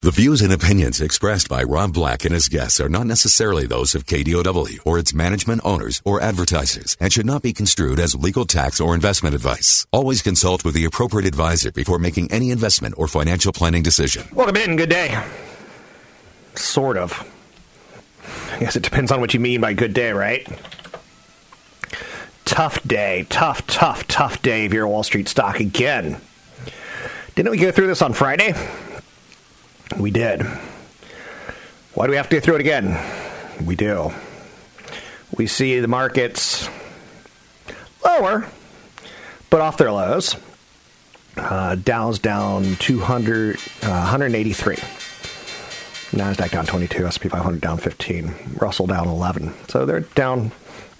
The views and opinions expressed by Rob Black and his guests are not necessarily those of KDOW or its management owners or advertisers and should not be construed as legal tax or investment advice. Always consult with the appropriate advisor before making any investment or financial planning decision. Welcome in. Good day. Sort of. I guess it depends on what you mean by good day, right? Tough day. Tough, tough, tough day if you're a Wall Street stock again. Didn't we go through this on Friday? We did. Why do we have to go through it again? We do. We see the markets lower, but off their lows. Uh, Dow's down 200, uh, 183. Nasdaq down 22, S&P 500 down 15, Russell down 11. So they're down.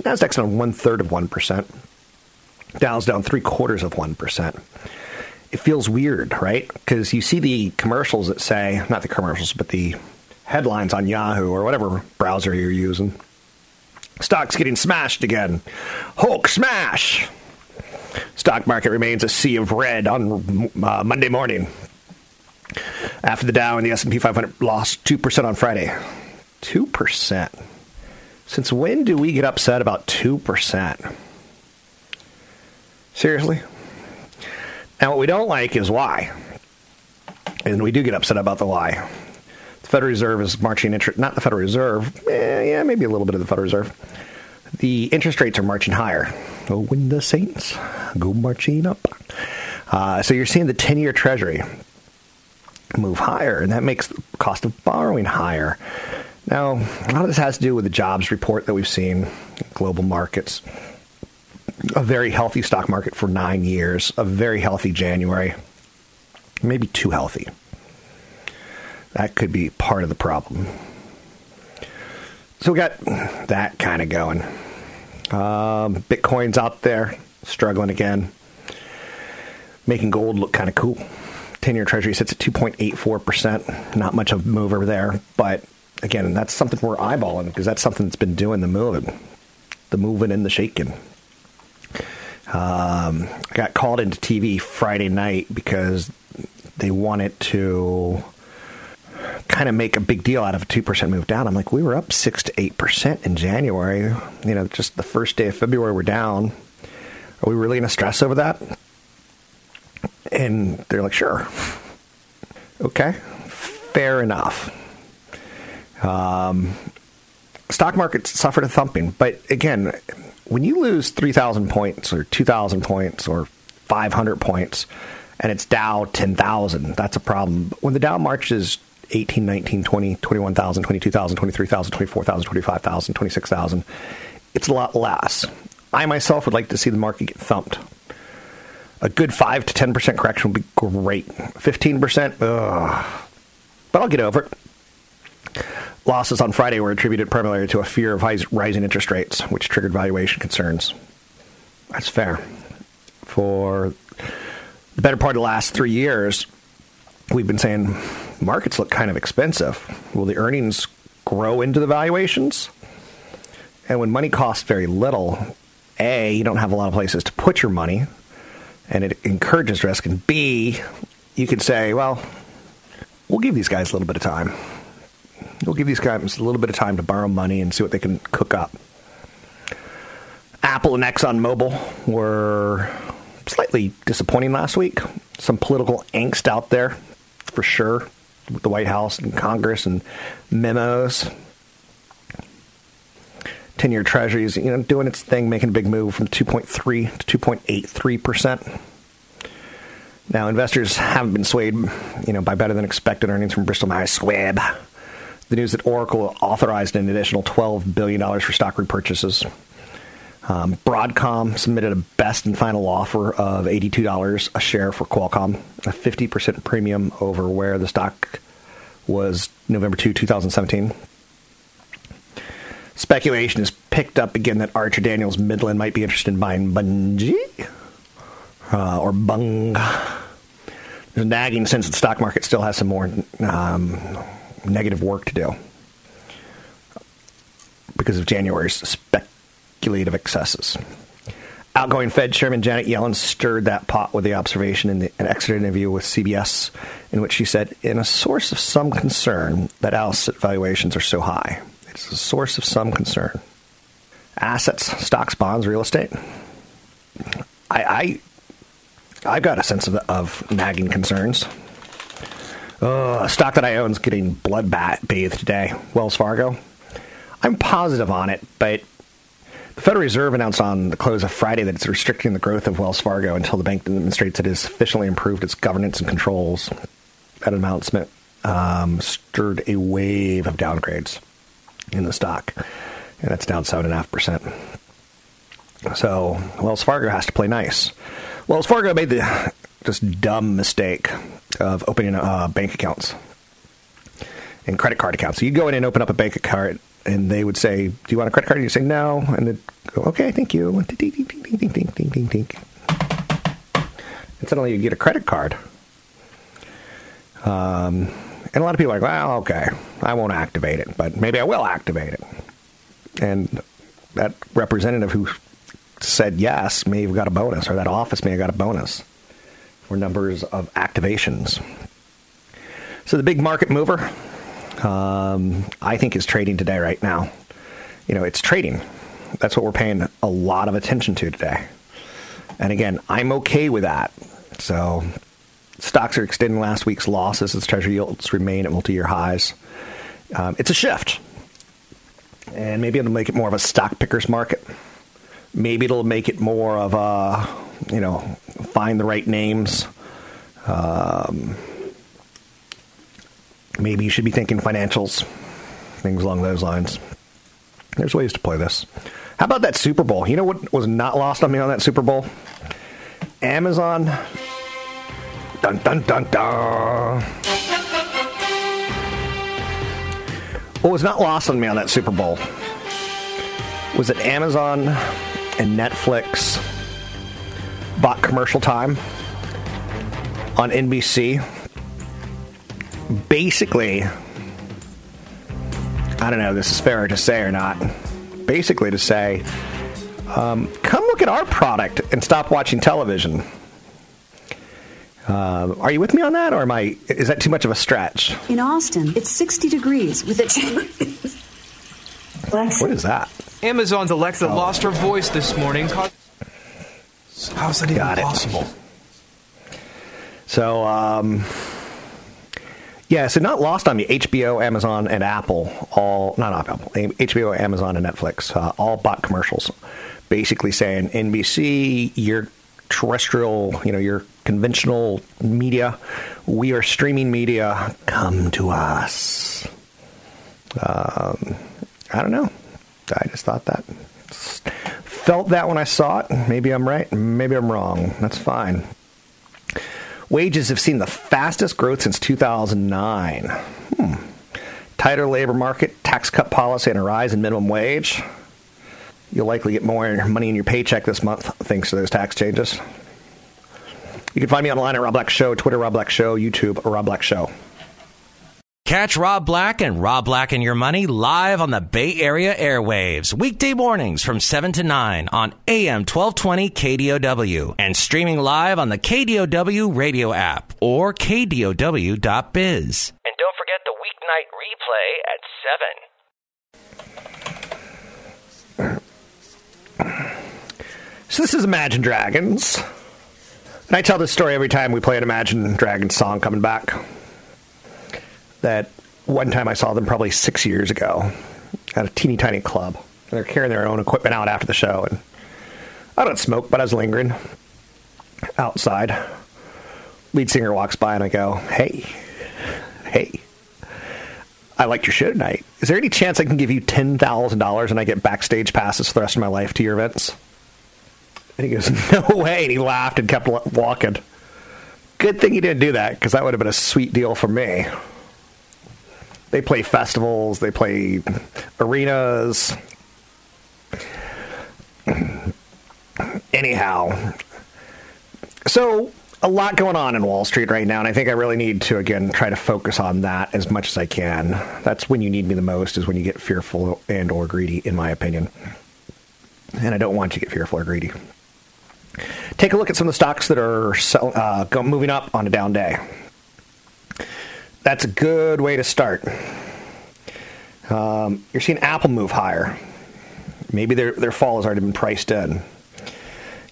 Nasdaq's down one third of one percent. Dow's down three quarters of one percent it feels weird, right? Because you see the commercials that say, not the commercials, but the headlines on Yahoo or whatever browser you're using. Stocks getting smashed again. Hulk smash! Stock market remains a sea of red on uh, Monday morning. After the Dow and the S&P 500 lost 2% on Friday. 2%. Since when do we get upset about 2%? Seriously? Now, what we don't like is why. And we do get upset about the why. The Federal Reserve is marching interest, not the Federal Reserve, eh, yeah, maybe a little bit of the Federal Reserve. The interest rates are marching higher. Oh, when the Saints go marching up. Uh, so you're seeing the 10 year Treasury move higher, and that makes the cost of borrowing higher. Now, a lot of this has to do with the jobs report that we've seen global markets a very healthy stock market for nine years, a very healthy January, maybe too healthy. That could be part of the problem. So we got that kind of going. Um, Bitcoin's out there, struggling again, making gold look kind of cool. 10 year treasury sits at 2.84%. Not much of a mover there, but again, that's something we're eyeballing because that's something that's been doing the moving, the moving and the shaking. Um, I got called into TV Friday night because they wanted to kind of make a big deal out of a 2% move down. I'm like, we were up 6 to 8% in January. You know, just the first day of February, we're down. Are we really going to stress over that? And they're like, sure. Okay, fair enough. Um, stock market suffered a thumping, but again, when you lose 3,000 points or 2,000 points or 500 points and it's Dow 10,000, that's a problem. When the Dow marches 18, 19, 20, 21,000, 22,000, 23,000, 24,000, 25,000, 26,000, it's a lot less. I myself would like to see the market get thumped. A good 5 to 10% correction would be great. 15%, ugh. But I'll get over it. Losses on Friday were attributed primarily to a fear of rising interest rates, which triggered valuation concerns. That's fair. For the better part of the last three years, we've been saying markets look kind of expensive. Will the earnings grow into the valuations? And when money costs very little, A, you don't have a lot of places to put your money, and it encourages risk. And B, you could say, well, we'll give these guys a little bit of time. We'll give these guys a little bit of time to borrow money and see what they can cook up. Apple and ExxonMobil were slightly disappointing last week. Some political angst out there, for sure, with the White House and Congress and memos. 10 year treasuries, you know, doing its thing, making a big move from 2.3 to 2.83%. Now, investors haven't been swayed, you know, by better than expected earnings from Bristol Myers Squibb the news that Oracle authorized an additional $12 billion for stock repurchases. Um, Broadcom submitted a best and final offer of $82 a share for Qualcomm, a 50% premium over where the stock was November 2, 2017. Speculation has picked up again that Archer Daniels Midland might be interested in buying Bunge uh, or Bung. There's a nagging sense that the stock market still has some more um, negative work to do because of January's speculative excesses. Outgoing Fed Chairman Janet Yellen stirred that pot with the observation in the, an exit interview with CBS, in which she said, "In a source of some concern that asset valuations are so high, it's a source of some concern. Assets, stocks, bonds, real estate. I, I I've got a sense of, of nagging concerns. Uh, a stock that I own is getting blood bathed today. Wells Fargo. I'm positive on it, but the Federal Reserve announced on the close of Friday that it's restricting the growth of Wells Fargo until the bank demonstrates it has sufficiently improved its governance and controls. That announcement um, stirred a wave of downgrades in the stock, and that's down 7.5%. So Wells Fargo has to play nice. Wells Fargo made the just dumb mistake of opening uh, bank accounts and credit card accounts. So you go in and open up a bank account and they would say, "Do you want a credit card?" And you say, "No," and they'd go, "Okay, thank you." And suddenly you get a credit card. Um, and a lot of people are like, "Well, okay, I won't activate it, but maybe I will activate it." And that representative who said yes may have got a bonus, or that office may have got a bonus for numbers of activations. So the big market mover um, I think is trading today right now. You know, it's trading. That's what we're paying a lot of attention to today. And again, I'm okay with that. So stocks are extending last week's losses as treasury yields remain at multi-year highs. Um, it's a shift. And maybe it'll make it more of a stock pickers market. Maybe it'll make it more of a, you know, find the right names. Um, maybe you should be thinking financials, things along those lines. There's ways to play this. How about that Super Bowl? You know what was not lost on me on that Super Bowl? Amazon. Dun dun dun dun. What was not lost on me on that Super Bowl was that Amazon and Netflix bought commercial time on NBC basically, I don't know if this is fair to say or not, basically to say, um, come look at our product and stop watching television. Uh, are you with me on that, or am I? Is that too much of a stretch? In Austin, it's 60 degrees with a. what is that? Amazon's Alexa oh. lost her voice this morning. How's that even Got possible? It. So, um, yeah, so not lost on me. HBO, Amazon, and Apple all not Apple. HBO, Amazon, and Netflix uh, all bought commercials, basically saying NBC, your terrestrial, you know, your conventional media, we are streaming media. Come to us. Um, I don't know. I just thought that. Felt that when I saw it. Maybe I'm right. Maybe I'm wrong. That's fine. Wages have seen the fastest growth since 2009. Hmm. Tighter labor market, tax cut policy, and a rise in minimum wage. You'll likely get more money in your paycheck this month thanks to those tax changes. You can find me online at Rob Black Show, Twitter Rob Black Show, YouTube Rob Black Show. Catch Rob Black and Rob Black and Your Money live on the Bay Area airwaves, weekday mornings from 7 to 9 on AM 1220 KDOW and streaming live on the KDOW radio app or KDOW.biz. And don't forget the weeknight replay at 7. So this is Imagine Dragons. And I tell this story every time we play an Imagine Dragons song coming back that one time I saw them probably six years ago at a teeny tiny club. And They're carrying their own equipment out after the show, and I don't smoke, but I was lingering outside. Lead singer walks by, and I go, "Hey, hey." I liked your show tonight. Is there any chance I can give you ten thousand dollars and I get backstage passes for the rest of my life to your events? And he goes, "No way!" And he laughed and kept walking. Good thing he didn't do that because that would have been a sweet deal for me. They play festivals, they play arenas. Anyhow, so a lot going on in Wall Street right now, and I think I really need to again try to focus on that as much as I can. That's when you need me the most, is when you get fearful and or greedy, in my opinion. And I don't want you to get fearful or greedy. Take a look at some of the stocks that are uh, moving up on a down day. That's a good way to start. Um, you're seeing Apple move higher. Maybe their their fall has already been priced in.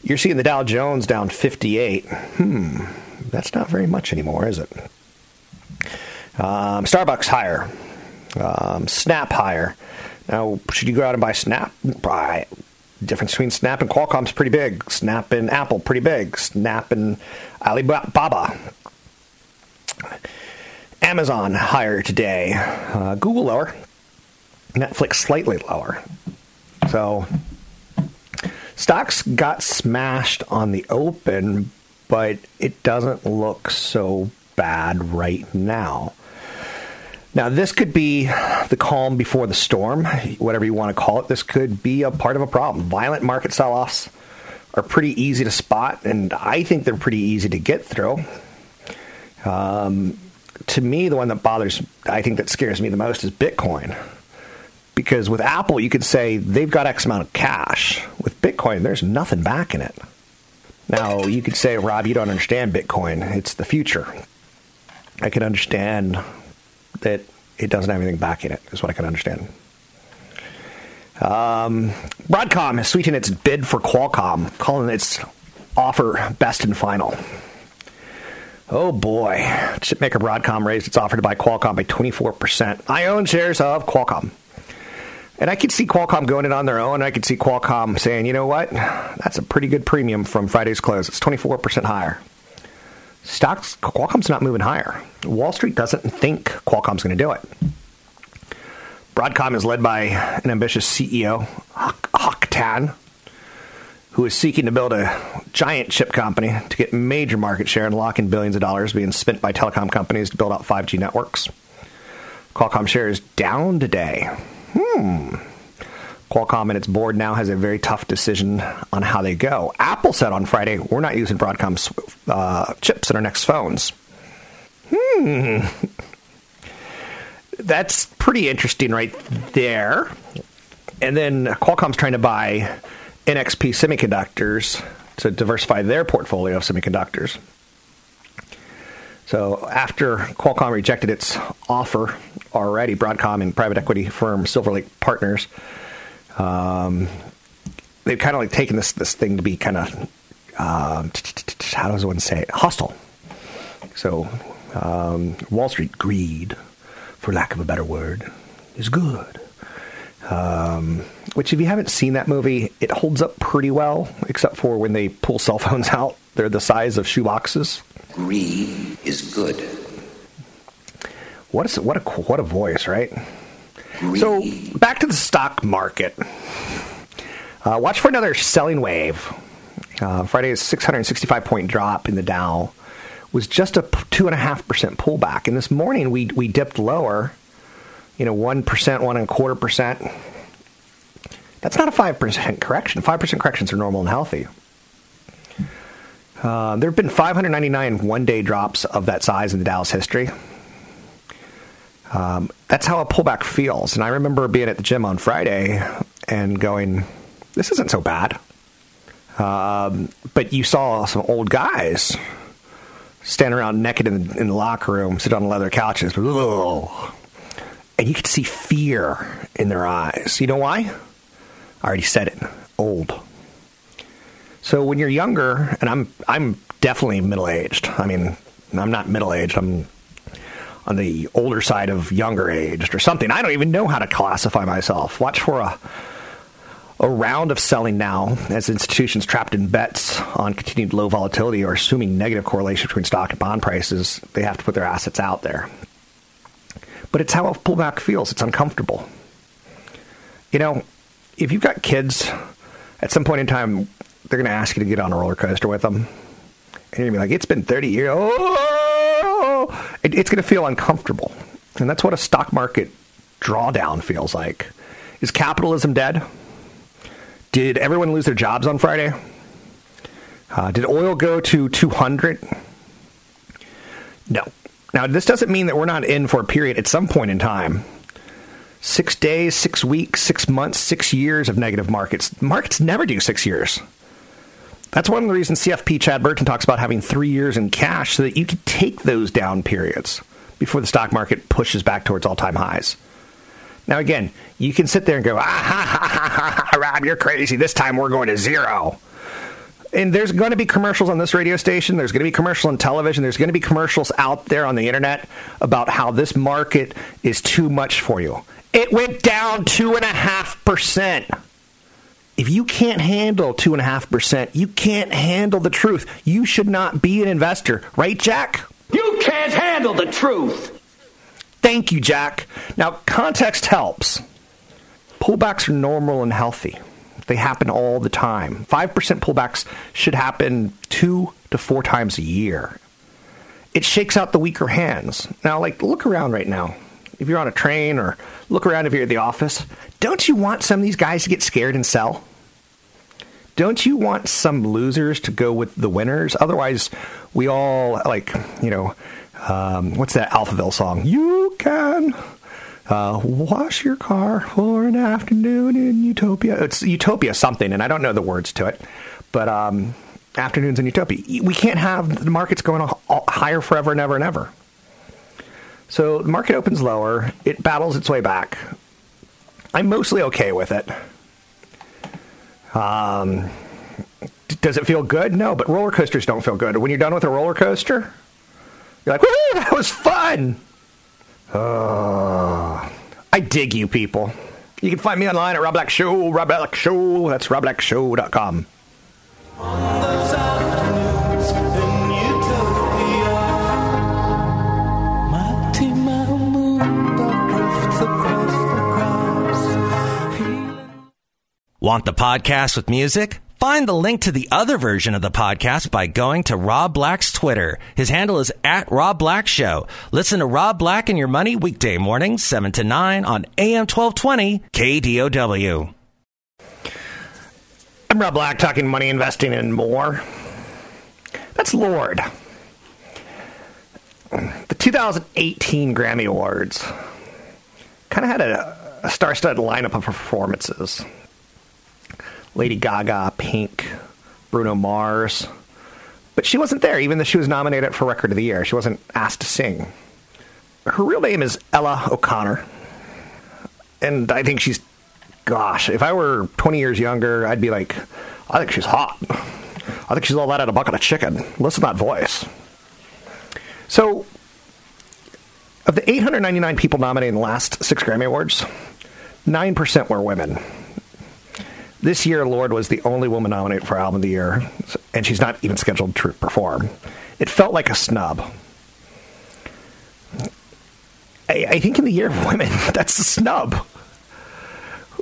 You're seeing the Dow Jones down 58. Hmm, that's not very much anymore, is it? Um, Starbucks higher. Um, Snap higher. Now, should you go out and buy Snap? Buy. Difference between Snap and Qualcomm's pretty big. Snap and Apple pretty big. Snap and Alibaba. Amazon higher today. Uh, Google lower. Netflix slightly lower. So stocks got smashed on the open, but it doesn't look so bad right now. Now, this could be the calm before the storm, whatever you want to call it. This could be a part of a problem. Violent market sell offs are pretty easy to spot, and I think they're pretty easy to get through. Um, to me, the one that bothers, I think that scares me the most is Bitcoin. Because with Apple, you could say they've got X amount of cash. With Bitcoin, there's nothing backing it. Now, you could say, Rob, you don't understand Bitcoin. It's the future. I can understand that it doesn't have anything backing it, is what I can understand. Um, Broadcom has sweetened its bid for Qualcomm, calling its offer best and final. Oh boy, chipmaker Broadcom raised its offer to buy Qualcomm by 24%. I own shares of Qualcomm. And I could see Qualcomm going in on their own. I could see Qualcomm saying, you know what? That's a pretty good premium from Friday's close. It's 24% higher. Stocks, Qualcomm's not moving higher. Wall Street doesn't think Qualcomm's going to do it. Broadcom is led by an ambitious CEO, Hock Tan, who is seeking to build a giant chip company to get major market share and lock in billions of dollars being spent by telecom companies to build out 5G networks. Qualcomm shares down today hmm, Qualcomm and its board now has a very tough decision on how they go. Apple said on Friday, we're not using Broadcom's uh, chips in our next phones. Hmm. That's pretty interesting right there. And then Qualcomm's trying to buy NXP semiconductors to diversify their portfolio of semiconductors. So after Qualcomm rejected its offer already, Broadcom and private equity firm Silver Lake Partners, um, they've kind of like taken this this thing to be kind of um, how does one say hostile. So um, Wall Street greed, for lack of a better word, is good. Um, which, if you haven't seen that movie, it holds up pretty well, except for when they pull cell phones out. They're the size of shoeboxes. Greed is good. What is what a what a voice, right? Greed. So back to the stock market. Uh, watch for another selling wave. Uh, Friday's 665 point drop in the Dow was just a two and a half percent pullback, and this morning we we dipped lower. You know, one percent, one and a quarter percent. That's not a five percent correction. Five percent corrections are normal and healthy. Uh, there have been 599 one day drops of that size in the Dow's history. Um, that's how a pullback feels. And I remember being at the gym on Friday and going, this isn't so bad. Um, but you saw some old guys standing around naked in the, in the locker room, sit on leather couches. Ugh. And you could see fear in their eyes. You know why? I already said it. Old. So when you're younger, and I'm I'm definitely middle aged. I mean, I'm not middle aged. I'm on the older side of younger aged or something. I don't even know how to classify myself. Watch for a a round of selling now as institutions trapped in bets on continued low volatility or assuming negative correlation between stock and bond prices, they have to put their assets out there. But it's how a pullback feels. It's uncomfortable. You know, if you've got kids, at some point in time, they're going to ask you to get on a roller coaster with them. And you're going to be like, it's been 30 years. Oh! It, it's going to feel uncomfortable. And that's what a stock market drawdown feels like. Is capitalism dead? Did everyone lose their jobs on Friday? Uh, did oil go to 200? No. Now, this doesn't mean that we're not in for a period at some point in time. Six days, six weeks, six months, six years of negative markets. Markets never do six years. That's one of the reasons CFP Chad Burton talks about having three years in cash so that you can take those down periods before the stock market pushes back towards all time highs. Now, again, you can sit there and go, ah, ha, ha, ha, ha, Rob, you're crazy. This time we're going to zero. And there's going to be commercials on this radio station. There's going to be commercials on television. There's going to be commercials out there on the internet about how this market is too much for you. It went down 2.5%. If you can't handle 2.5%, you can't handle the truth. You should not be an investor. Right, Jack? You can't handle the truth. Thank you, Jack. Now, context helps. Pullbacks are normal and healthy. They happen all the time. 5% pullbacks should happen two to four times a year. It shakes out the weaker hands. Now, like, look around right now. If you're on a train or look around if you're at the office, don't you want some of these guys to get scared and sell? Don't you want some losers to go with the winners? Otherwise, we all, like, you know, um, what's that Alphaville song? You can uh, wash your car for an afternoon in Utopia. It's Utopia something, and I don't know the words to it, but um, afternoons in Utopia. We can't have the markets going higher forever and ever and ever. So the market opens lower, it battles its way back. I'm mostly okay with it. Um, does it feel good? No, but roller coasters don't feel good. When you're done with a roller coaster, you're like, woo, that was fun. Uh, I dig you people. You can find me online at Rob Black Show, Rob Black Show. That's robblackshow.com. Want the podcast with music? Find the link to the other version of the podcast by going to Rob Black's Twitter. His handle is at Rob Black Show. Listen to Rob Black and Your Money weekday mornings, 7 to 9 on AM 1220 KDOW. I'm Rob Black, talking money, investing, and more. That's Lorde. The 2018 Grammy Awards kind of had a, a star studded lineup of performances. Lady Gaga, Pink, Bruno Mars. But she wasn't there, even though she was nominated for Record of the Year. She wasn't asked to sing. Her real name is Ella O'Connor. And I think she's, gosh, if I were 20 years younger, I'd be like, I think she's hot. I think she's all that out of a bucket of chicken. Listen to that voice. So, of the 899 people nominated in the last six Grammy Awards, 9% were women. This year, Lorde was the only woman nominated for Album of the Year, and she's not even scheduled to perform. It felt like a snub. I, I think in the year of women, that's a snub.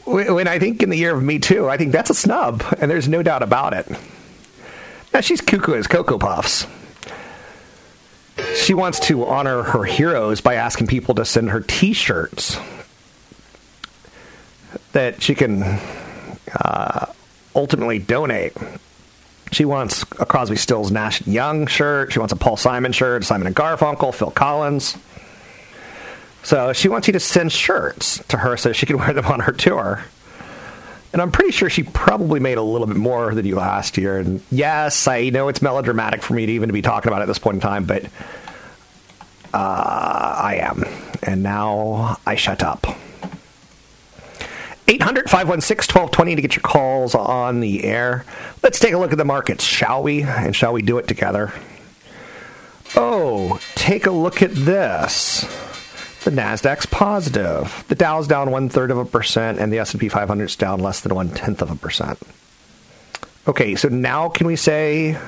When I think in the year of Me Too, I think that's a snub, and there's no doubt about it. Now, she's cuckoo as Cocoa Puffs. She wants to honor her heroes by asking people to send her t shirts that she can uh, ultimately donate. She wants a Crosby, Stills, Nash Young shirt. She wants a Paul Simon shirt, Simon and Garfunkel, Phil Collins. So she wants you to send shirts to her so she can wear them on her tour. And I'm pretty sure she probably made a little bit more than you last year. And yes, I know it's melodramatic for me to even be talking about it at this point in time, but uh, I am. And now I shut up. 800 516 1220 to get your calls on the air. Let's take a look at the markets, shall we? And shall we do it together? Oh, take a look at this. The Nasdaq's positive. The Dow's down one third of a percent, and the S&P 500 is down less than one tenth of a percent. Okay, so now can we say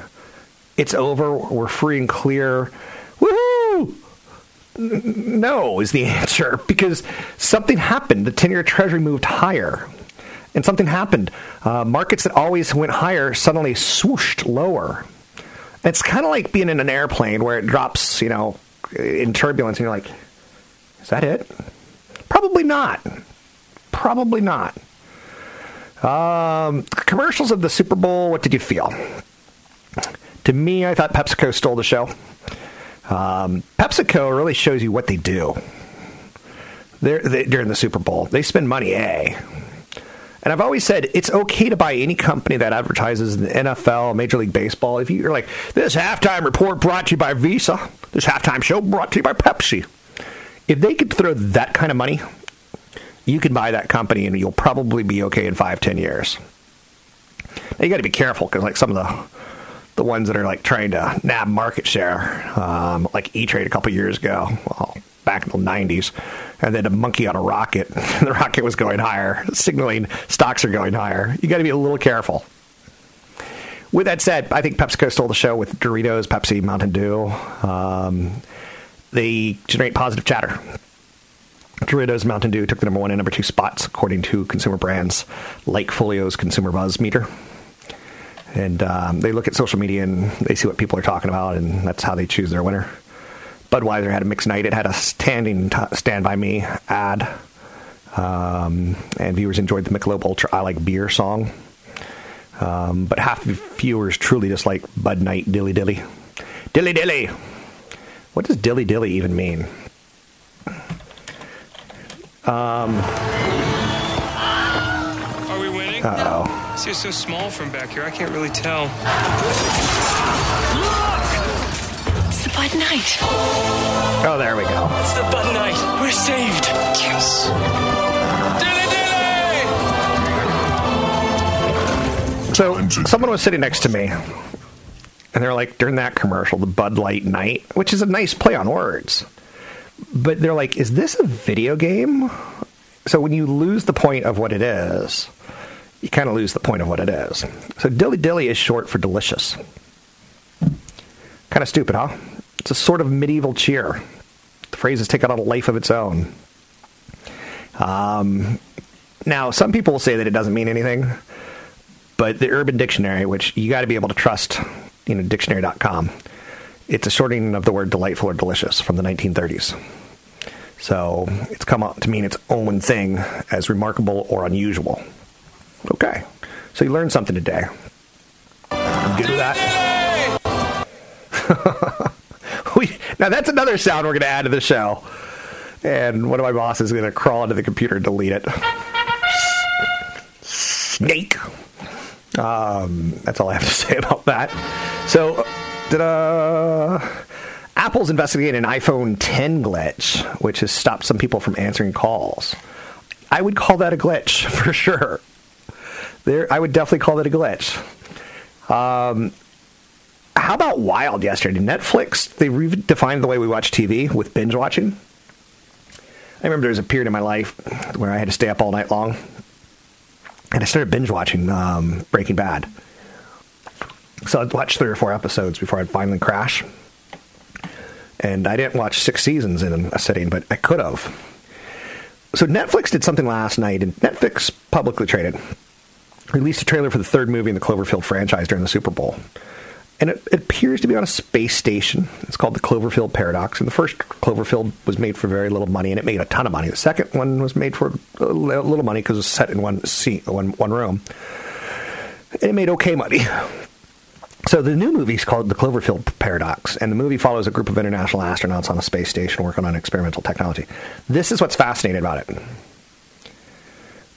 it's over? We're free and clear. No, is the answer, because something happened. The 10 year Treasury moved higher. And something happened. Uh, markets that always went higher suddenly swooshed lower. It's kind of like being in an airplane where it drops, you know, in turbulence, and you're like, Is that it? Probably not. Probably not. Um, commercials of the Super Bowl. What did you feel? To me, I thought PepsiCo stole the show. Um, PepsiCo really shows you what they do. They're, they, during the Super Bowl, they spend money. A. And I've always said it's okay to buy any company that advertises in the NFL, Major League Baseball. If you're like, this halftime report brought to you by Visa, this halftime show brought to you by Pepsi. If they could throw that kind of money, you can buy that company and you'll probably be okay in five, ten years. Now you got to be careful because like some of the the ones that are like trying to nab market share, um, like E Trade a couple years ago, well, back in the '90s, and then a monkey on a rocket. And the rocket was going higher, signaling stocks are going higher. You got to be a little careful. With that said, I think PepsiCo stole the show with Doritos, Pepsi, Mountain Dew. Um, they generate positive chatter. Doritos, Mountain Dew took the number one and number two spots according to consumer brands like Folio's Consumer Buzz Meter. And um, they look at social media and they see what people are talking about, and that's how they choose their winner. Budweiser had a mixed night. It had a standing t- Stand By Me ad. Um, and viewers enjoyed the Michelob Ultra I Like Beer song. Um, but half the viewers truly dislike Bud Knight Dilly Dilly. Dilly Dilly! What does dilly dilly even mean? Um, Are we winning? Uh-oh. See, it's so small from back here. I can't really tell. It's the Bud Knight. Oh, there we go. It's the Bud Knight. We're saved. Yes. So someone was sitting next to me, and they're like, during that commercial, the Bud Light Knight, which is a nice play on words. But they're like, is this a video game? So when you lose the point of what it is, you kind of lose the point of what it is. So dilly dilly is short for delicious. Kind of stupid, huh? It's a sort of medieval cheer. The phrase has taken on a life of its own. Um, now, some people will say that it doesn't mean anything, but the Urban Dictionary, which you got to be able to trust, you know, dictionary.com, it's a shortening of the word delightful or delicious from the 1930s. So it's come to mean its own thing as remarkable or unusual. Okay. So you learned something today. I'm good with that. we, now that's another sound we're going to add to the show. And one of my bosses is going to crawl into the computer and delete it. Snake. Um, that's all I have to say about that. So, uh, Apple's investigating an iPhone 10 glitch, which has stopped some people from answering calls. I would call that a glitch for sure. There, I would definitely call that a glitch. Um, how about Wild yesterday? Netflix they redefined the way we watch TV with binge watching. I remember there was a period in my life where I had to stay up all night long, and I started binge watching um, Breaking Bad. So I'd watch three or four episodes before I'd finally crash. And I didn't watch six seasons in a sitting, but I could have. So Netflix did something last night, and Netflix publicly traded released a trailer for the third movie in the Cloverfield franchise during the Super Bowl. And it, it, appears to be on a space station. It's called the Cloverfield Paradox. And the first Cloverfield was made for very little money, and it made a ton of money. The second one was made for a little money because it was set in one seat, one, one room. And it made okay money. So the new movie is called The Cloverfield Paradox, and the movie follows a group of international astronauts on a space station working on experimental technology. This is what's fascinating about it.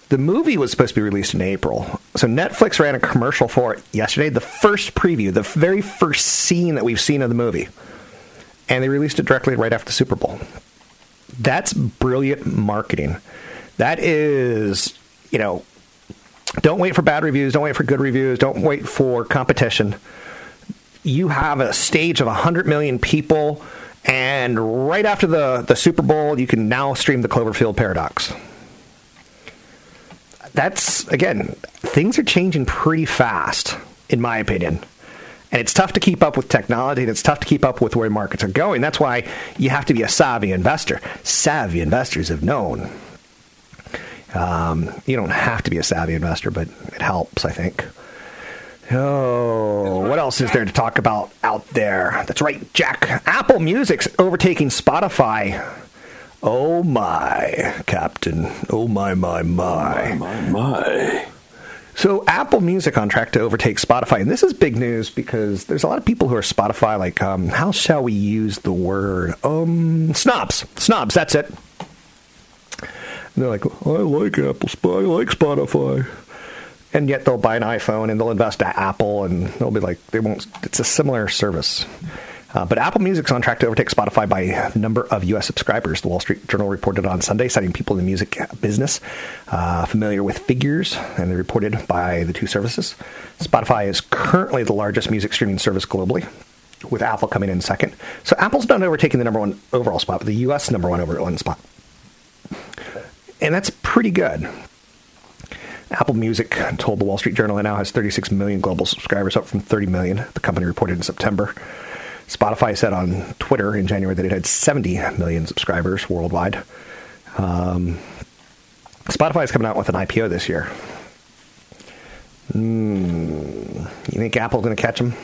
The movie was supposed to be released in April. So Netflix ran a commercial for it yesterday, the first preview, the very first scene that we've seen of the movie. And they released it directly right after the Super Bowl. That's brilliant marketing. That is, you know, don't wait for bad reviews, don't wait for good reviews, don't wait for competition. You have a stage of 100 million people, and right after the, the Super Bowl, you can now stream the Cloverfield Paradox that's again, things are changing pretty fast, in my opinion. And it's tough to keep up with technology and it's tough to keep up with where markets are going. That's why you have to be a savvy investor. Savvy investors have known. Um, you don't have to be a savvy investor, but it helps, I think. Oh, what else is there to talk about out there? That's right, Jack. Apple Music's overtaking Spotify Oh my, Captain. Oh my, my, my. My, my. So Apple Music on track to overtake Spotify, and this is big news because there's a lot of people who are Spotify like, um, how shall we use the word? Um, snobs, snobs. That's it. And they're like, I like Apple, I like Spotify, and yet they'll buy an iPhone and they'll invest at Apple, and they'll be like, they won't. It's a similar service. Uh, but Apple Music's on track to overtake Spotify by number of U.S. subscribers. The Wall Street Journal reported on Sunday, citing people in the music business uh, familiar with figures, and they reported by the two services. Spotify is currently the largest music streaming service globally, with Apple coming in second. So Apple's not overtaking the number one overall spot, but the U.S. number one overall spot, and that's pretty good. Apple Music told the Wall Street Journal it now has 36 million global subscribers, up from 30 million. The company reported in September. Spotify said on Twitter in January that it had 70 million subscribers worldwide. Um, Spotify is coming out with an IPO this year. Mm, you think Apple's going to catch them?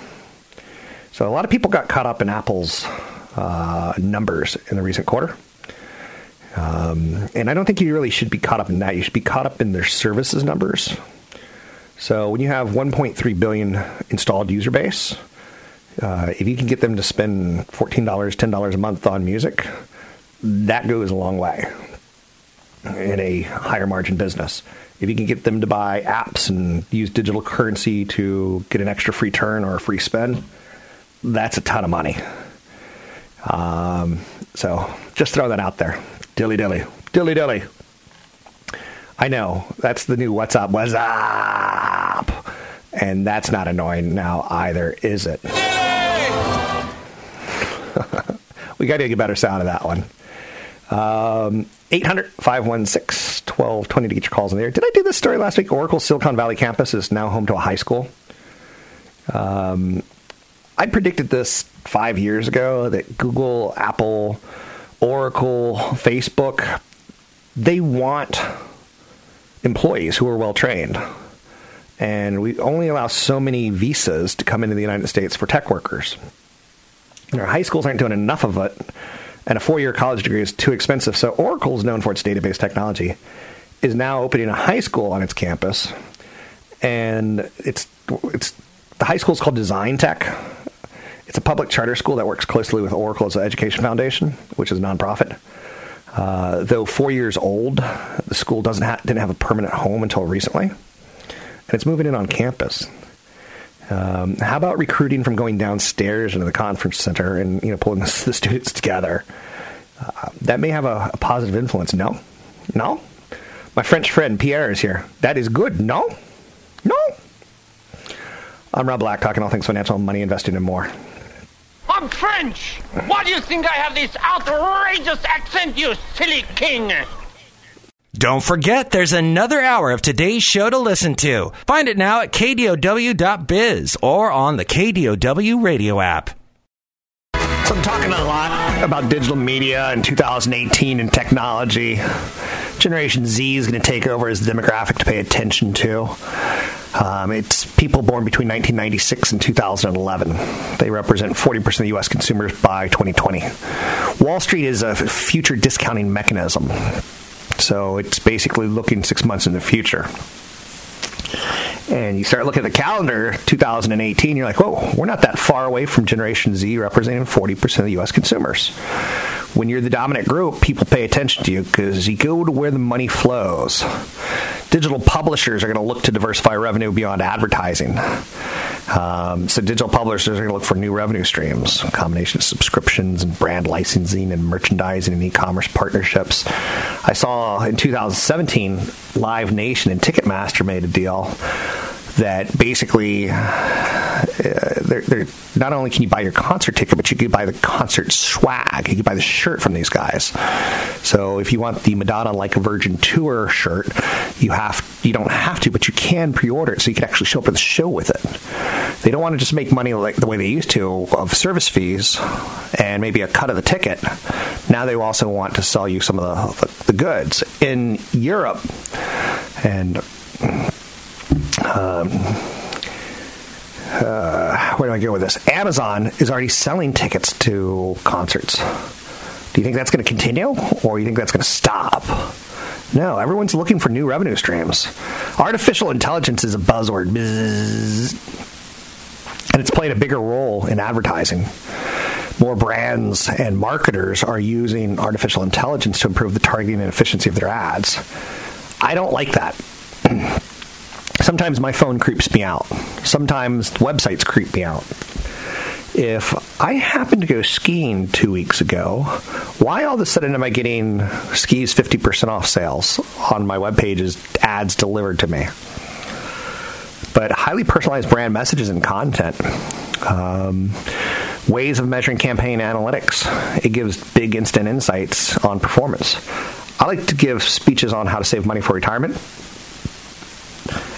So a lot of people got caught up in Apple's uh, numbers in the recent quarter. Um, and I don't think you really should be caught up in that. You should be caught up in their services numbers. So when you have 1.3 billion installed user base, uh, if you can get them to spend $14, $10 a month on music, that goes a long way in a higher margin business. If you can get them to buy apps and use digital currency to get an extra free turn or a free spend, that's a ton of money. Um, so just throw that out there. Dilly dilly. Dilly dilly. I know. That's the new what's up, what's up. And that's not annoying now either, is it? we got to get better sound of that one. Um, 800 516 1220 to get your calls in there. Did I do this story last week? Oracle Silicon Valley campus is now home to a high school. Um, I predicted this five years ago that Google, Apple, Oracle, Facebook, they want employees who are well trained. And we only allow so many visas to come into the United States for tech workers. High schools aren't doing enough of it, and a four year college degree is too expensive. So Oracle is known for its database technology, is now opening a high school on its campus. And it's, it's the high school is called Design Tech. It's a public charter school that works closely with Oracle as an education foundation, which is a nonprofit. Uh, though four years old, the school doesn't ha- didn't have a permanent home until recently, and it's moving in on campus. Um, how about recruiting from going downstairs into the conference center and you know pulling the, students together? Uh, that may have a, a positive influence. No, no. My French friend Pierre is here. That is good. No, no. I'm Rob Black, talking all things financial, money, investing, and more. I'm French. Why do you think I have this outrageous accent, you silly king? Don't forget, there's another hour of today's show to listen to. Find it now at kdow.biz or on the KDOW radio app. So I'm talking a lot about digital media in 2018 and technology. Generation Z is going to take over as the demographic to pay attention to. Um, it's people born between 1996 and 2011. They represent 40% of the U.S. consumers by 2020. Wall Street is a future discounting mechanism. So it's basically looking six months in the future. And you start looking at the calendar, 2018, you're like, whoa, we're not that far away from Generation Z representing 40% of the U.S. consumers. When you're the dominant group, people pay attention to you because you go to where the money flows. Digital publishers are going to look to diversify revenue beyond advertising. Um, so digital publishers are going to look for new revenue streams, a combination of subscriptions and brand licensing and merchandising and e-commerce partnerships. I saw in 2017, Live Nation and Ticketmaster made a deal that basically uh, they're, they're, not only can you buy your concert ticket, but you can buy the concert swag. You can buy the shirt from these guys. So if you want the Madonna Like a Virgin tour shirt, you have you don't have to, but you can pre-order it so you can actually show up at the show with it. They don't want to just make money like the way they used to of service fees and maybe a cut of the ticket. Now they also want to sell you some of the, the, the goods in Europe and um, uh, where do I go with this? Amazon is already selling tickets to concerts Do you think that's going to continue, or you think that's going to stop? No, everyone's looking for new revenue streams. Artificial intelligence is a buzzword, and it's played a bigger role in advertising. More brands and marketers are using artificial intelligence to improve the targeting and efficiency of their ads. I don't like that. Sometimes my phone creeps me out. Sometimes websites creep me out. If I happened to go skiing two weeks ago, why all of a sudden am I getting skis 50% off sales on my web pages, ads delivered to me? But highly personalized brand messages and content. Um, ways of measuring campaign analytics. It gives big instant insights on performance. I like to give speeches on how to save money for retirement.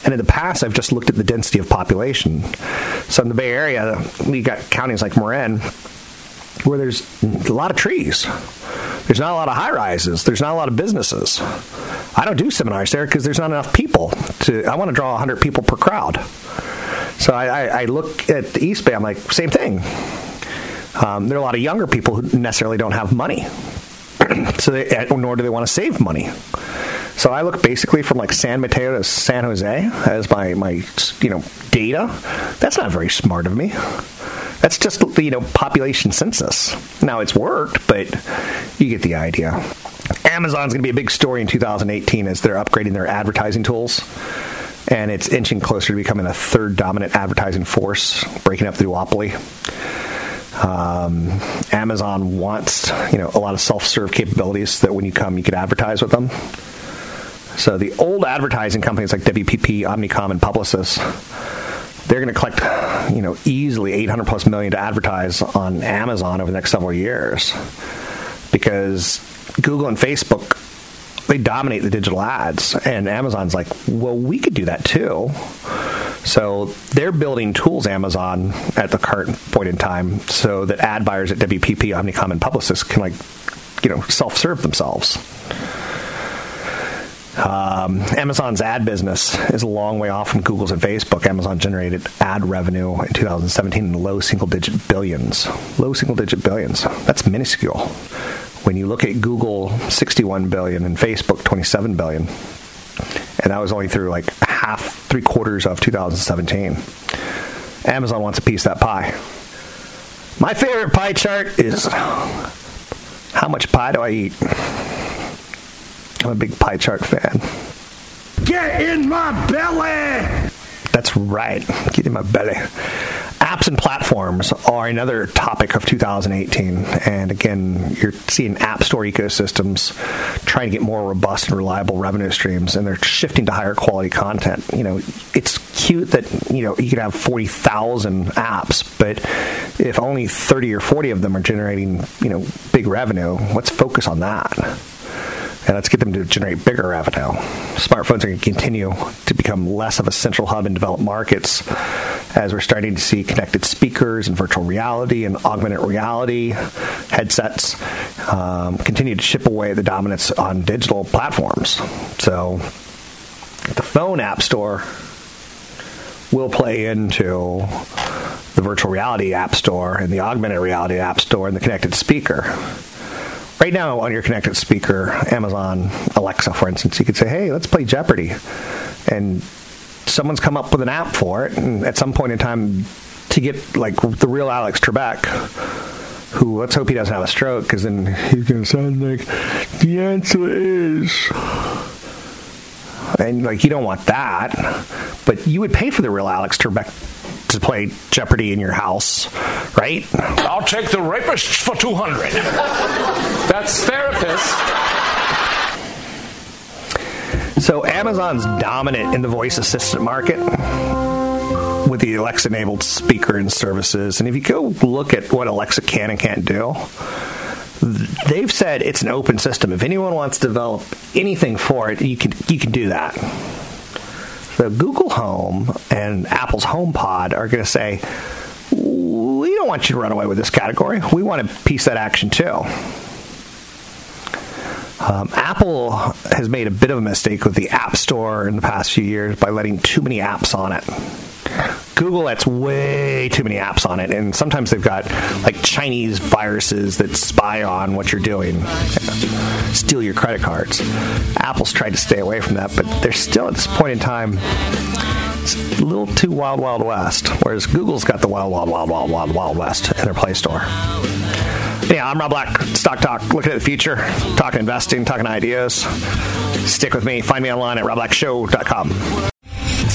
And in the past, I've just looked at the density of population. So in the Bay Area, we got counties like Marin where there's a lot of trees. There's not a lot of high rises. There's not a lot of businesses. I don't do seminars there because there's not enough people. To I want to draw 100 people per crowd. So I, I, I look at the East Bay. I'm like, same thing. Um, there are a lot of younger people who necessarily don't have money, so they, nor do they want to save money. So I look basically from like San Mateo to San Jose as my my you know data. That's not very smart of me. That's just you know population census. Now it's worked, but you get the idea. Amazon's going to be a big story in 2018 as they're upgrading their advertising tools. And it's inching closer to becoming a third dominant advertising force, breaking up the duopoly. Um, Amazon wants, you know, a lot of self-serve capabilities that when you come, you could advertise with them. So the old advertising companies like WPP, Omnicom, and Publicis, they're going to collect, you know, easily 800 plus million to advertise on Amazon over the next several years because Google and Facebook they dominate the digital ads and Amazon's like, "Well, we could do that too." So they're building tools Amazon at the current point in time so that ad buyers at WPP, Omnicom, and Publicis can like, you know, self-serve themselves. Um, Amazon's ad business is a long way off from Google's and Facebook. Amazon generated ad revenue in 2017 in low single digit billions. Low single digit billions. That's minuscule. When you look at Google, 61 billion, and Facebook, 27 billion. And that was only through like half, three quarters of 2017. Amazon wants a piece of that pie. My favorite pie chart is how much pie do I eat? I'm a big pie chart fan. Get in my belly! That's right. Get in my belly. Apps and platforms are another topic of 2018. And again, you're seeing app store ecosystems trying to get more robust and reliable revenue streams, and they're shifting to higher quality content. You know, it's cute that, you know, you could have 40,000 apps, but if only 30 or 40 of them are generating, you know, big revenue, let's focus on that and let's get them to generate bigger revenue. Smartphones are going to continue to become less of a central hub in developed markets as we're starting to see connected speakers and virtual reality and augmented reality headsets um, continue to chip away the dominance on digital platforms. So the phone app store will play into the virtual reality app store and the augmented reality app store and the connected speaker right now on your connected speaker, Amazon Alexa, for instance, you could say, "Hey, let's play Jeopardy," and someone's come up with an app for it. And at some point in time, to get like the real Alex Trebek, who let's hope he doesn't have a stroke, because then he's going to sound like the answer is. And like you don't want that, but you would pay for the real Alex Trebek to play Jeopardy in your house, right? I'll take the rapists for 200. That's therapist. So Amazon's dominant in the voice assistant market with the Alexa enabled speaker and services. And if you go look at what Alexa can and can't do, they've said it's an open system. If anyone wants to develop anything for it, you can you can do that. The Google Home and Apple's HomePod are going to say, we don't want you to run away with this category. We want to piece that action too. Um, Apple has made a bit of a mistake with the App Store in the past few years by letting too many apps on it. Google lets way too many apps on it, and sometimes they've got like Chinese viruses that spy on what you're doing, steal your credit cards. Apple's tried to stay away from that, but they're still at this point in time it's a little too wild, wild west. Whereas Google's got the wild, wild, wild, wild, wild, wild west in their Play Store. Yeah, I'm Rob Black. Stock Talk, looking at the future, talking investing, talking ideas. Stick with me. Find me online at robblackshow.com.